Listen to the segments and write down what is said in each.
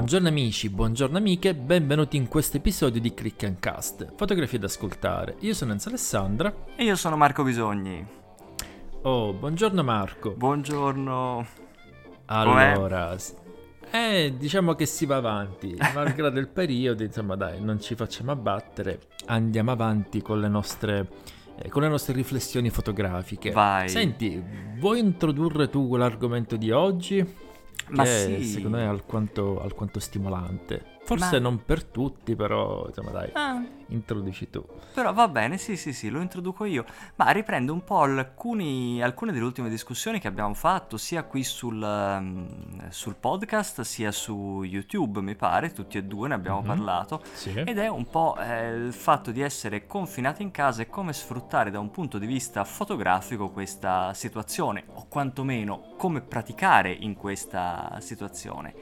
Buongiorno amici, buongiorno amiche, benvenuti in questo episodio di Click and Cast, fotografie da ascoltare. Io sono Enzo Alessandra. E io sono Marco Bisogni. Oh, buongiorno Marco. Buongiorno. Allora, eh, diciamo che si va avanti, malgrado il periodo, insomma dai, non ci facciamo abbattere, andiamo avanti con le nostre, eh, con le nostre riflessioni fotografiche. Vai. Senti, vuoi introdurre tu l'argomento di oggi? Ma sì. secondo me è alquanto, alquanto stimolante. Forse Ma- non per tutti, però insomma dai, Ah, introduci tu. però va bene, sì, sì, sì, lo introduco io. Ma riprendo un po' alcuni- alcune delle ultime discussioni che abbiamo fatto, sia qui sul, ehm, sul podcast, sia su YouTube, mi pare, tutti e due ne abbiamo Mhm. parlato. Sì. Ed è un po' eh, il fatto di essere confinati in casa e come sfruttare da un punto di vista fotografico questa situazione, o quantomeno come praticare in questa situazione.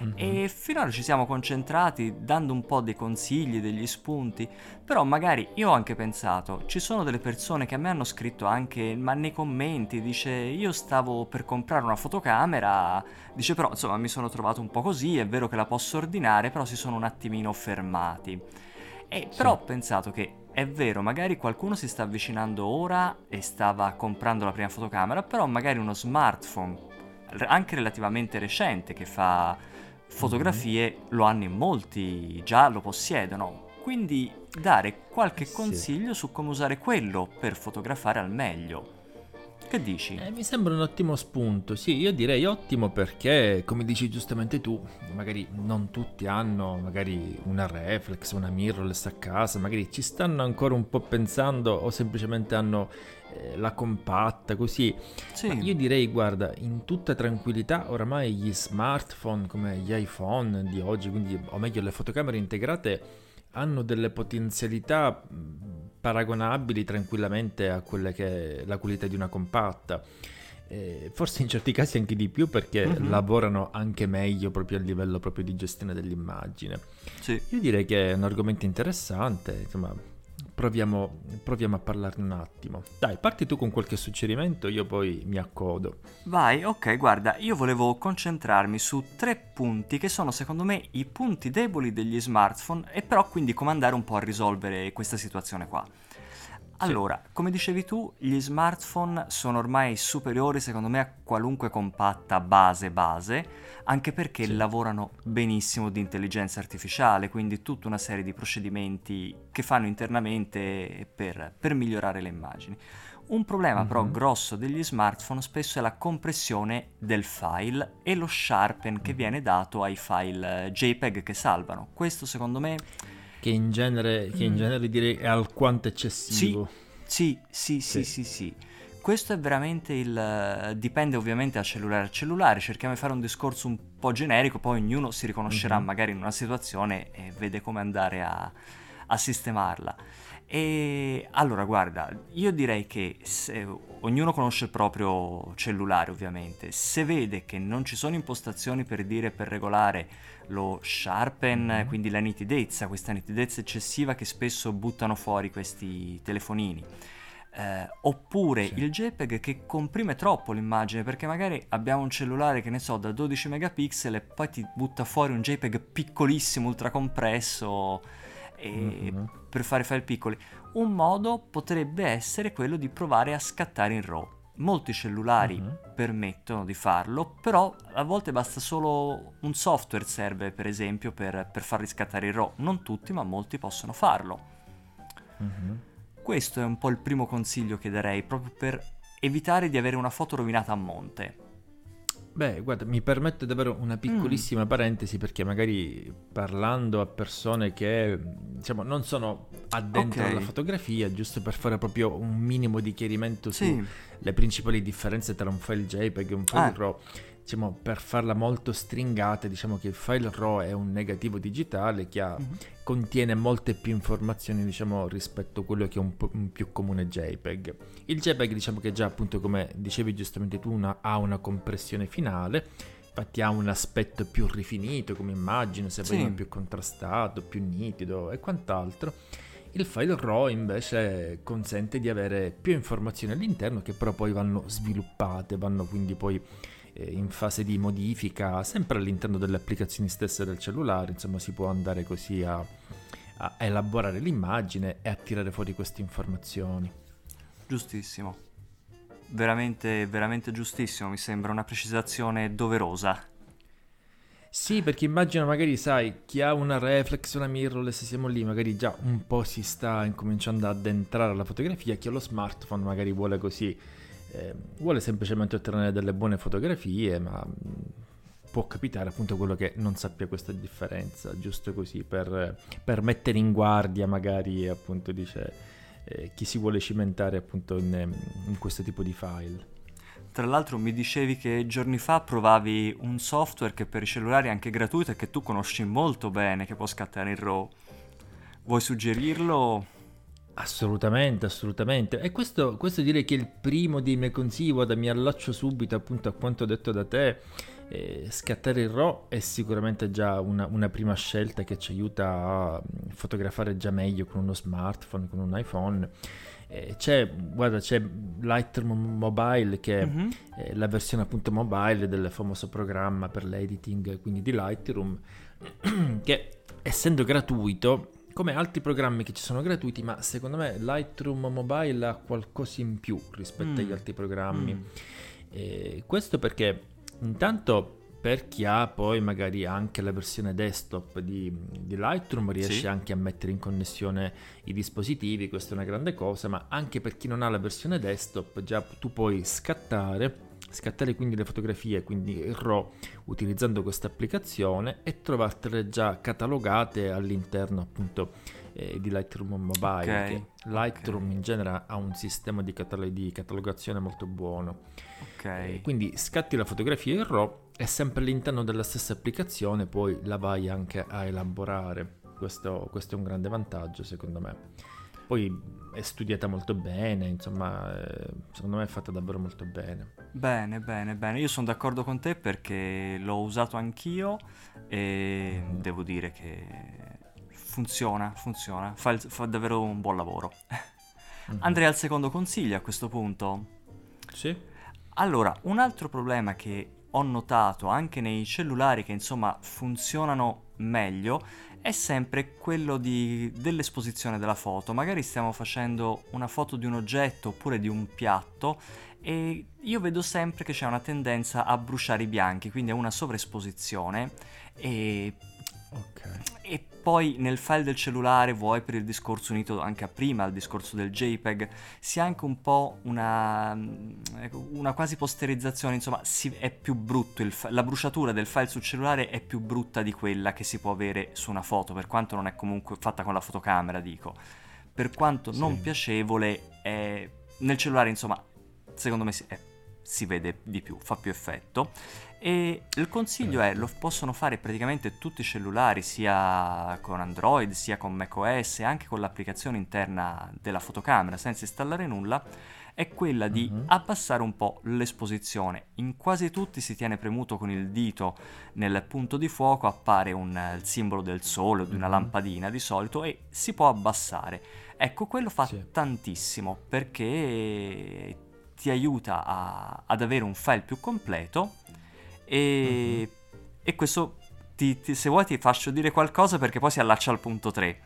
Mhm. E finora ci siamo concentrati dando un po' dei consigli, degli spunti, però magari io ho anche pensato, ci sono delle persone che a me hanno scritto anche, ma nei commenti, dice io stavo per comprare una fotocamera, dice però insomma mi sono trovato un po' così, è vero che la posso ordinare, però si sono un attimino fermati. E Sì. però ho pensato che è vero, magari qualcuno si sta avvicinando ora e stava comprando la prima fotocamera, però magari uno smartphone, anche relativamente recente, che fa fotografie, lo hanno in molti, già lo possiedono. Quindi dare qualche Sì. consiglio su come usare quello per fotografare al meglio. Che dici? Eh, mi sembra un ottimo spunto, sì, io direi ottimo perché, come dici giustamente tu, magari non tutti hanno magari una reflex, una mirrorless a casa, magari ci stanno ancora un po' pensando o semplicemente hanno eh, la compatta, così. Sì. Ma io direi, guarda, in tutta tranquillità, oramai gli smartphone come gli iPhone di oggi, quindi, o meglio le fotocamere integrate, hanno delle potenzialità paragonabili tranquillamente a quelle che è la qualità di una compatta. Eh, forse in certi casi anche di più perché Mhm. lavorano anche meglio proprio a livello proprio di gestione dell'immagine. Sì. Io direi che è un argomento interessante, insomma, proviamo, proviamo a parlarne un attimo. Dai, parti tu con qualche suggerimento, io poi mi accodo. Vai, ok, guarda, io volevo concentrarmi su tre punti che sono secondo me i punti deboli degli smartphone e però quindi come andare un po' a risolvere questa situazione qua. Allora, come dicevi tu, gli smartphone sono ormai superiori secondo me a qualunque compatta base base, anche perché Sì. lavorano benissimo di intelligenza artificiale, quindi tutta una serie di procedimenti che fanno internamente per, per migliorare le immagini. Un problema però Mhm. grosso degli smartphone spesso è la compressione del file e lo sharpen che viene dato ai file eh, JPEG che salvano. Questo secondo me Che in genere, che in Mm. genere direi è alquanto eccessivo. Sì, sì, Sì. sì, sì, sì. Questo è veramente il... dipende ovviamente da cellulare a cellulare, cerchiamo di fare un discorso un po' generico, poi ognuno si riconoscerà Mhm. magari in una situazione e vede come andare a, a sistemarla. E allora, guarda, io direi che se- ognuno conosce il proprio cellulare ovviamente, se vede che non ci sono impostazioni per dire per regolare lo sharpen, Mhm. quindi la nitidezza, questa nitidezza eccessiva che spesso buttano fuori questi telefonini. Eh, oppure Sì. il JPEG che comprime troppo l'immagine perché magari abbiamo un cellulare che ne so da 12 megapixel e poi ti butta fuori un JPEG piccolissimo, ultra compresso e Mhm. per fare file piccoli. Un modo potrebbe essere quello di provare a scattare in RAW. Molti cellulari Mhm. permettono di farlo, però a volte basta solo un software serve per esempio per, per farli scattare in RAW. Non tutti, ma molti possono farlo. Mhm. Questo è un po' il primo consiglio che darei, proprio per evitare di avere una foto rovinata a monte. Beh, guarda, mi permetto davvero una piccolissima parentesi perché magari parlando a persone che diciamo non sono addentro Ok. alla fotografia, giusto per fare proprio un minimo di chiarimento Sì, sulle principali differenze tra un file JPEG e un file Ah. RAW, diciamo per farla molto stringata, diciamo che il file RAW è un negativo digitale che ha- Mhm. contiene molte più informazioni, diciamo, rispetto a quello che è un, un più comune JPEG. Il JPEG, diciamo che già appunto come dicevi giustamente tu, una- ha una compressione finale, infatti ha un aspetto più rifinito come immagine, se Sì. vogliamo più contrastato, più nitido e quant'altro. Il file RAW invece consente di avere più informazioni all'interno che però poi vanno sviluppate, vanno quindi poi eh, in fase di modifica, sempre all'interno delle applicazioni stesse del cellulare, insomma si può andare così a, a elaborare l'immagine e a tirare fuori queste informazioni. Giustissimo, veramente, veramente giustissimo, mi sembra una precisazione doverosa. Sì, perché immagino magari, sai, chi ha una reflex, una mirrorless, siamo lì, magari già un po' si sta incominciando ad entrare alla fotografia, chi ha lo smartphone magari vuole così, eh, vuole semplicemente ottenere delle buone fotografie, ma mm, può capitare appunto quello che non sappia questa differenza, giusto così, per, per mettere in guardia magari appunto dice eh, chi si vuole cimentare appunto in, in questo tipo di file. Tra l'altro mi dicevi che giorni fa provavi un software che per i cellulari è anche gratuito e che tu conosci molto bene, che può scattare in RAW. Vuoi suggerirlo? Assolutamente, assolutamente. E questo, questo direi che è il primo dei miei consigli, guarda, mi allaccio subito appunto a quanto detto da te. Eh, scattare il RAW è sicuramente già una, una, prima scelta che ci aiuta a fotografare già meglio con uno smartphone, con un iPhone. Eh, c'è, guarda, c'è Lightroom Mobile che mm-hmm. è la versione appunto mobile del famoso programma per l'editing quindi di Lightroom che essendo gratuito come altri programmi che ci sono gratuiti ma secondo me Lightroom Mobile ha qualcosa in più rispetto mm. agli altri programmi mm. eh, questo perché intanto per chi ha poi magari anche la versione desktop di, di Lightroom riesce sì. anche a mettere in connessione i dispositivi, questa è una grande cosa, ma anche per chi non ha la versione desktop già tu puoi scattare scattare quindi le fotografie, quindi il RAW, utilizzando questa applicazione e trovartele già catalogate all'interno appunto eh, di Lightroom Mobile. Okay. Lightroom okay. in genere ha un sistema di, catalog- di catalogazione molto buono. Okay. Eh, quindi scatti la fotografia in RAW e sempre all'interno della stessa applicazione poi la vai anche a elaborare. Questo, questo è un grande vantaggio secondo me. Poi è studiata molto bene, insomma, eh, secondo me è fatta davvero molto bene. Bene, bene, bene. Io sono d'accordo con te perché l'ho usato anch'io e mm. devo dire che funziona, funziona, fa, il, fa davvero un buon lavoro. Mm-hmm. Andrei al secondo consiglio a questo punto. Sì. Allora, un altro problema che ho notato anche nei cellulari che insomma funzionano meglio è sempre quello di, dell'esposizione della foto. Magari stiamo facendo una foto di un oggetto oppure di un piatto e io vedo sempre che c'è una tendenza a bruciare i bianchi, quindi a una sovraesposizione e Okay. E poi nel file del cellulare, vuoi per il discorso unito anche a prima al discorso del JPEG, si ha anche un po' una, ecco, una quasi posterizzazione, insomma, si, è più brutto, il, la bruciatura del file sul cellulare è più brutta di quella che si può avere su una foto, per quanto non è comunque fatta con la fotocamera, dico. Per quanto sì. non piacevole, è, nel cellulare, insomma, secondo me è, si vede di più, fa più effetto. E il consiglio è, lo possono fare praticamente tutti i cellulari, sia con Android, sia con macOS, anche con l'applicazione interna della fotocamera, senza installare nulla, è quella di uh-huh. abbassare un po' l'esposizione. In quasi tutti si tiene premuto con il dito nel punto di fuoco, appare un, il simbolo del sole o di una uh-huh. lampadina di solito e si può abbassare. Ecco, quello fa sì. tantissimo perché ti aiuta a, ad avere un file più completo e, mm-hmm. e questo, ti, ti, se vuoi, ti faccio dire qualcosa perché poi si allaccia al punto 3.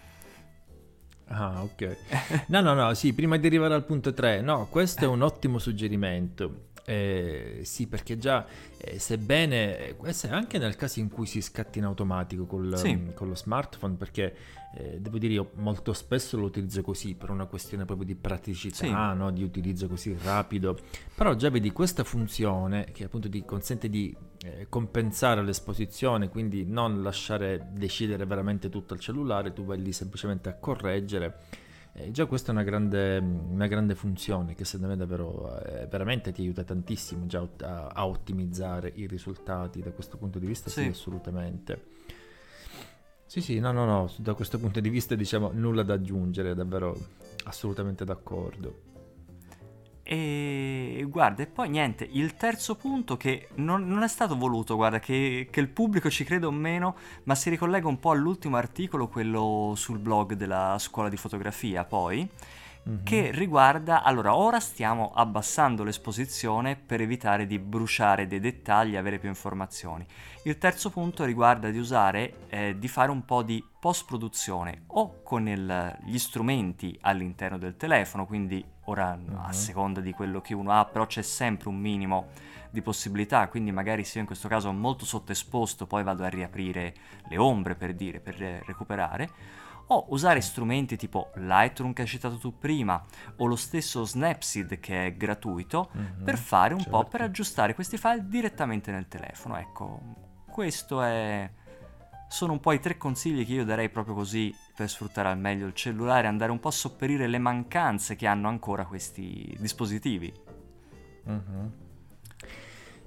Ah, ok. No, no, no, sì, prima di arrivare al punto 3, no, questo è un ottimo suggerimento. Eh, sì, perché già, eh, sebbene, eh, questo è anche nel caso in cui si scatti in automatico col, sì. um, con lo smartphone, perché eh, devo dire io molto spesso lo utilizzo così per una questione proprio di praticità, sì. no? di utilizzo così rapido, però già vedi questa funzione che appunto ti consente di eh, compensare l'esposizione, quindi non lasciare decidere veramente tutto al cellulare, tu vai lì semplicemente a correggere eh, già questa è una grande, una grande, funzione che secondo me davvero eh, veramente ti aiuta tantissimo già a, a, ottimizzare i risultati da questo punto di vista, sì, sì assolutamente. Sì, sì, no, no, no, da questo punto di vista diciamo nulla da aggiungere, davvero assolutamente d'accordo. E guarda, e poi niente, il terzo punto che non, non è stato voluto, guarda, che, che, il pubblico ci creda o meno, ma si ricollega un po' all'ultimo articolo, quello sul blog della scuola di fotografia, poi, mm-hmm. che riguarda, allora ora stiamo abbassando l'esposizione per evitare di bruciare dei dettagli e avere più informazioni. Il terzo punto riguarda di usare, eh, di fare un po' di post produzione o con il, gli strumenti all'interno del telefono, quindi ora mm-hmm. a seconda di quello che uno ha, però c'è sempre un minimo di possibilità, quindi magari se io in questo caso molto sottoesposto poi vado a riaprire le ombre per dire, per recuperare, o usare strumenti tipo Lightroom che hai citato tu prima o lo stesso Snapseed che è gratuito mm-hmm, per fare un certo. po' per aggiustare questi file direttamente nel telefono. Ecco, questo è sono un po' i tre consigli che io darei proprio così per sfruttare al meglio il cellulare e andare un po' a sopperire le mancanze che hanno ancora questi dispositivi. Mm-hmm.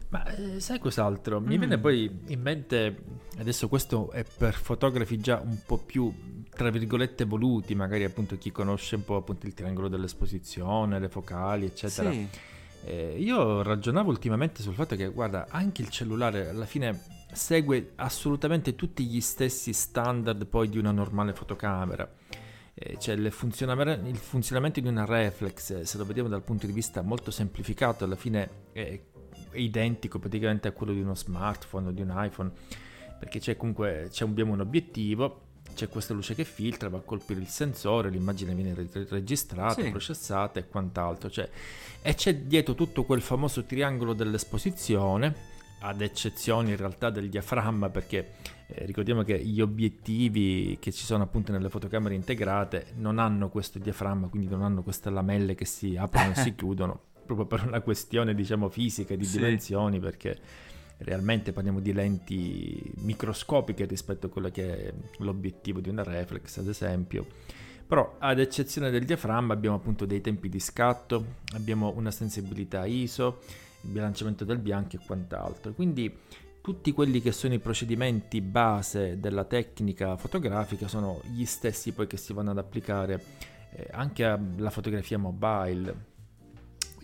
Ma eh, sai cos'altro? Mi mm. viene poi in mente, adesso questo è per fotografi già un po' più, tra virgolette, voluti, magari appunto chi conosce un po' appunto il triangolo dell'esposizione, le focali, eccetera. Sì. Eh, io ragionavo ultimamente sul fatto che, guarda, anche il cellulare alla fine segue assolutamente tutti gli stessi standard poi di una normale fotocamera. Eh, cioè il, funzionamento, il funzionamento di una reflex, se lo vediamo dal punto di vista molto semplificato, alla fine è identico praticamente a quello di uno smartphone o di un iPhone, perché c'è comunque c'è, abbiamo un obiettivo, c'è questa luce che filtra, va a colpire il sensore, l'immagine viene registrata, sì. processata e quant'altro. Cioè, e c'è dietro tutto quel famoso triangolo dell'esposizione ad eccezione in realtà del diaframma perché eh, ricordiamo che gli obiettivi che ci sono appunto nelle fotocamere integrate non hanno questo diaframma quindi non hanno queste lamelle che si aprono e si chiudono proprio per una questione diciamo fisica di sì. dimensioni perché realmente parliamo di lenti microscopiche rispetto a quello che è l'obiettivo di una reflex ad esempio però ad eccezione del diaframma abbiamo appunto dei tempi di scatto abbiamo una sensibilità ISO il bilanciamento del bianco e quant'altro. Quindi tutti quelli che sono i procedimenti base della tecnica fotografica sono gli stessi poi che si vanno ad applicare eh, anche alla fotografia mobile.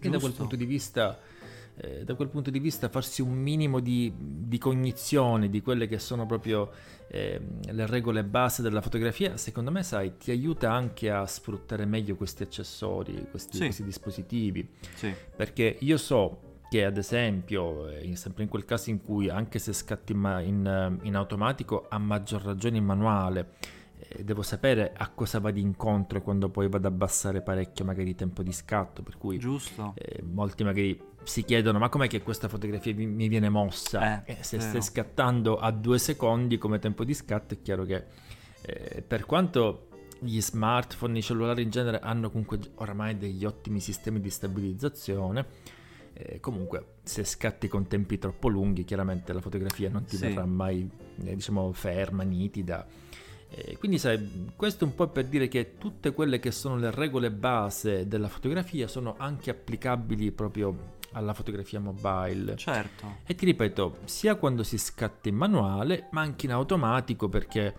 E da quel punto di vista eh, da quel punto di vista farsi un minimo di, di cognizione di quelle che sono proprio eh, le regole base della fotografia, secondo me, sai, ti aiuta anche a sfruttare meglio questi accessori, questi, sì. questi dispositivi. Sì. Perché io so che ad esempio, eh, sempre in quel caso in cui anche se scatti in, in, eh, in automatico, a maggior ragione in manuale, eh, devo sapere a cosa vado incontro quando poi vado ad abbassare parecchio magari il tempo di scatto, per cui eh, molti magari si chiedono ma com'è che questa fotografia mi, mi viene mossa? Eh, se vero. stai scattando a due secondi come tempo di scatto è chiaro che eh, per quanto gli smartphone, i cellulari in genere hanno comunque oramai degli ottimi sistemi di stabilizzazione, eh, comunque, se scatti con tempi troppo lunghi, chiaramente la fotografia non ti sì. verrà mai, eh, diciamo, ferma, nitida. Eh, quindi, sai, questo è un po' per dire che tutte quelle che sono le regole base della fotografia sono anche applicabili proprio alla fotografia mobile. Certo. E ti ripeto, sia quando si scatta in manuale, ma anche in automatico perché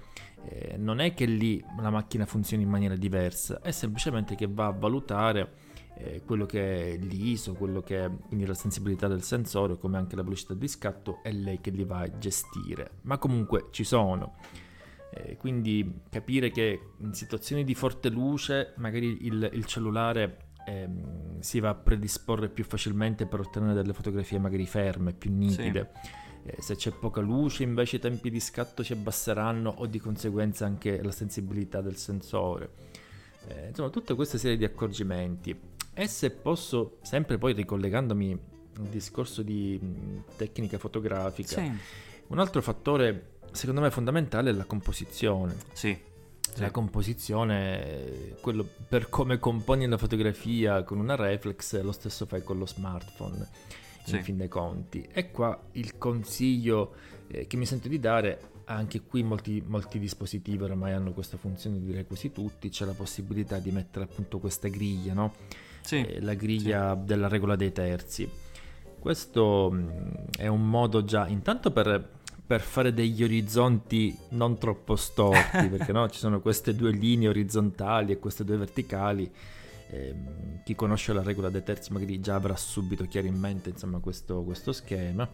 eh, non è che lì la macchina funzioni in maniera diversa, è semplicemente che va a valutare eh, quello che è l'ISO, quello che è quindi la sensibilità del sensore, come anche la velocità di scatto, è lei che li va a gestire. Ma comunque ci sono. Eh, quindi capire che in situazioni di forte luce magari il, il cellulare ehm, si va a predisporre più facilmente per ottenere delle fotografie magari ferme, più nitide. Sì. Eh, se c'è poca luce invece i tempi di scatto si abbasseranno o di conseguenza anche la sensibilità del sensore. Eh, insomma, tutta questa serie di accorgimenti. E se posso, sempre poi ricollegandomi al discorso di tecnica fotografica, sì. un altro fattore secondo me fondamentale è la composizione. Sì. La composizione, quello per come componi la fotografia con una reflex, lo stesso fai con lo smartphone, sì. in fin dei conti. E qua il consiglio eh, che mi sento di dare anche qui molti, molti, dispositivi ormai hanno questa funzione, direi quasi tutti, c'è la possibilità di mettere appunto questa griglia, no? Sì, eh, la griglia sì. della regola dei terzi. Questo mh, mm, è un modo già intanto per, per, fare degli orizzonti non troppo storti, perché no, ci sono queste due linee orizzontali e queste due verticali. Eh, chi conosce la regola dei terzi magari già avrà subito chiaro in mente insomma, questo, questo schema.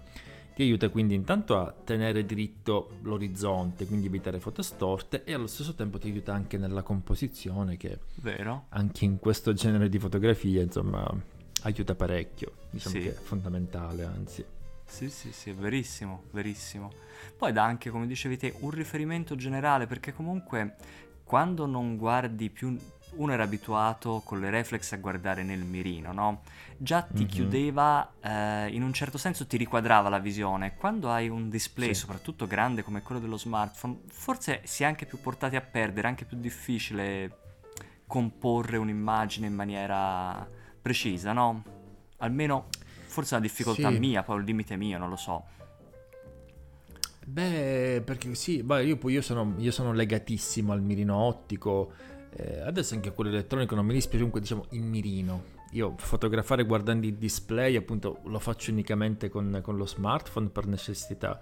Ti aiuta quindi intanto a tenere dritto l'orizzonte, quindi evitare foto storte e allo stesso tempo ti aiuta anche nella composizione che Vero? anche in questo genere di fotografia, insomma, aiuta parecchio, diciamo Sì. che è fondamentale, anzi. Sì, sì, sì, è verissimo, verissimo. Poi dà anche, come dicevi te, un riferimento generale, perché comunque quando non guardi più... Uno era abituato con le reflex a guardare nel mirino, no? Già ti Mhm. chiudeva, eh, in un certo senso ti riquadrava la visione. Quando hai un display, Sì. soprattutto grande come quello dello smartphone, forse si è anche più portati a perdere, è anche più difficile comporre un'immagine in maniera precisa, no? Almeno forse è una difficoltà Sì. mia, poi un limite mio, non lo so. Beh, perché sì, beh, io io sono, io sono legatissimo al mirino ottico, eh, adesso anche quello elettronico non mi dispiace comunque diciamo il mirino. Io fotografare guardando il display appunto lo faccio unicamente con, con lo smartphone per necessità,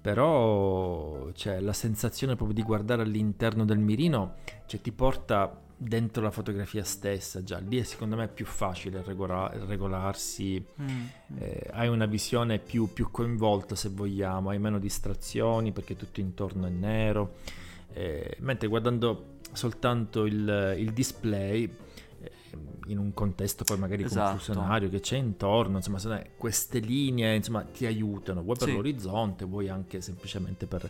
però cioè, la sensazione proprio di guardare all'interno del mirino cioè, ti porta dentro la fotografia stessa, già. Lì è secondo me più facile regola- regolarsi. Eh, hai una visione più, più coinvolta se vogliamo, hai meno distrazioni perché tutto intorno è nero, eh, mentre guardando soltanto il, il display eh, in un contesto poi magari Esatto. confusionario che c'è intorno, insomma, queste linee insomma, ti aiutano, vuoi per Sì. l'orizzonte, vuoi anche semplicemente per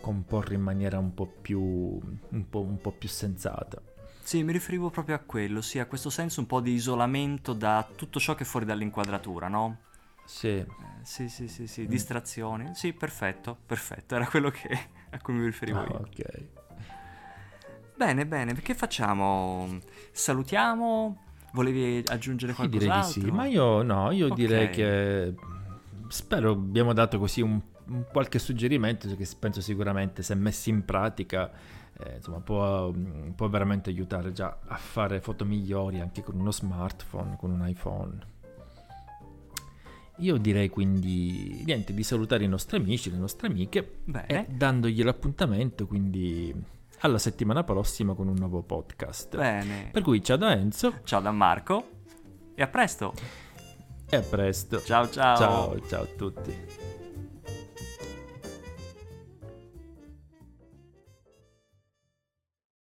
comporre in maniera un po' più, un po', un po' più sensata. Sì, mi riferivo proprio a quello, sì, a questo senso un po' di isolamento da tutto ciò che è fuori dall'inquadratura, no? Sì, Eh, sì, sì, sì, Mm. sì, distrazioni. Sì, perfetto, perfetto, era quello che, a cui mi riferivo Ah, io. ok. Bene, bene, che facciamo? Salutiamo? Volevi aggiungere Io direi di sì, ma io no, io Ok. direi che spero abbiamo dato così un, un qualche suggerimento che penso sicuramente se messi in pratica eh, insomma, può, può veramente aiutare già a fare foto migliori anche con uno smartphone, con un iPhone. Io direi quindi niente di salutare i nostri amici, le nostre amiche Bene, e dandogli l'appuntamento quindi alla settimana prossima con un nuovo podcast. bene. Per cui ciao da Enzo Ciao da Marco e a presto. e a presto. Ciao ciao. Ciao, ciao a tutti.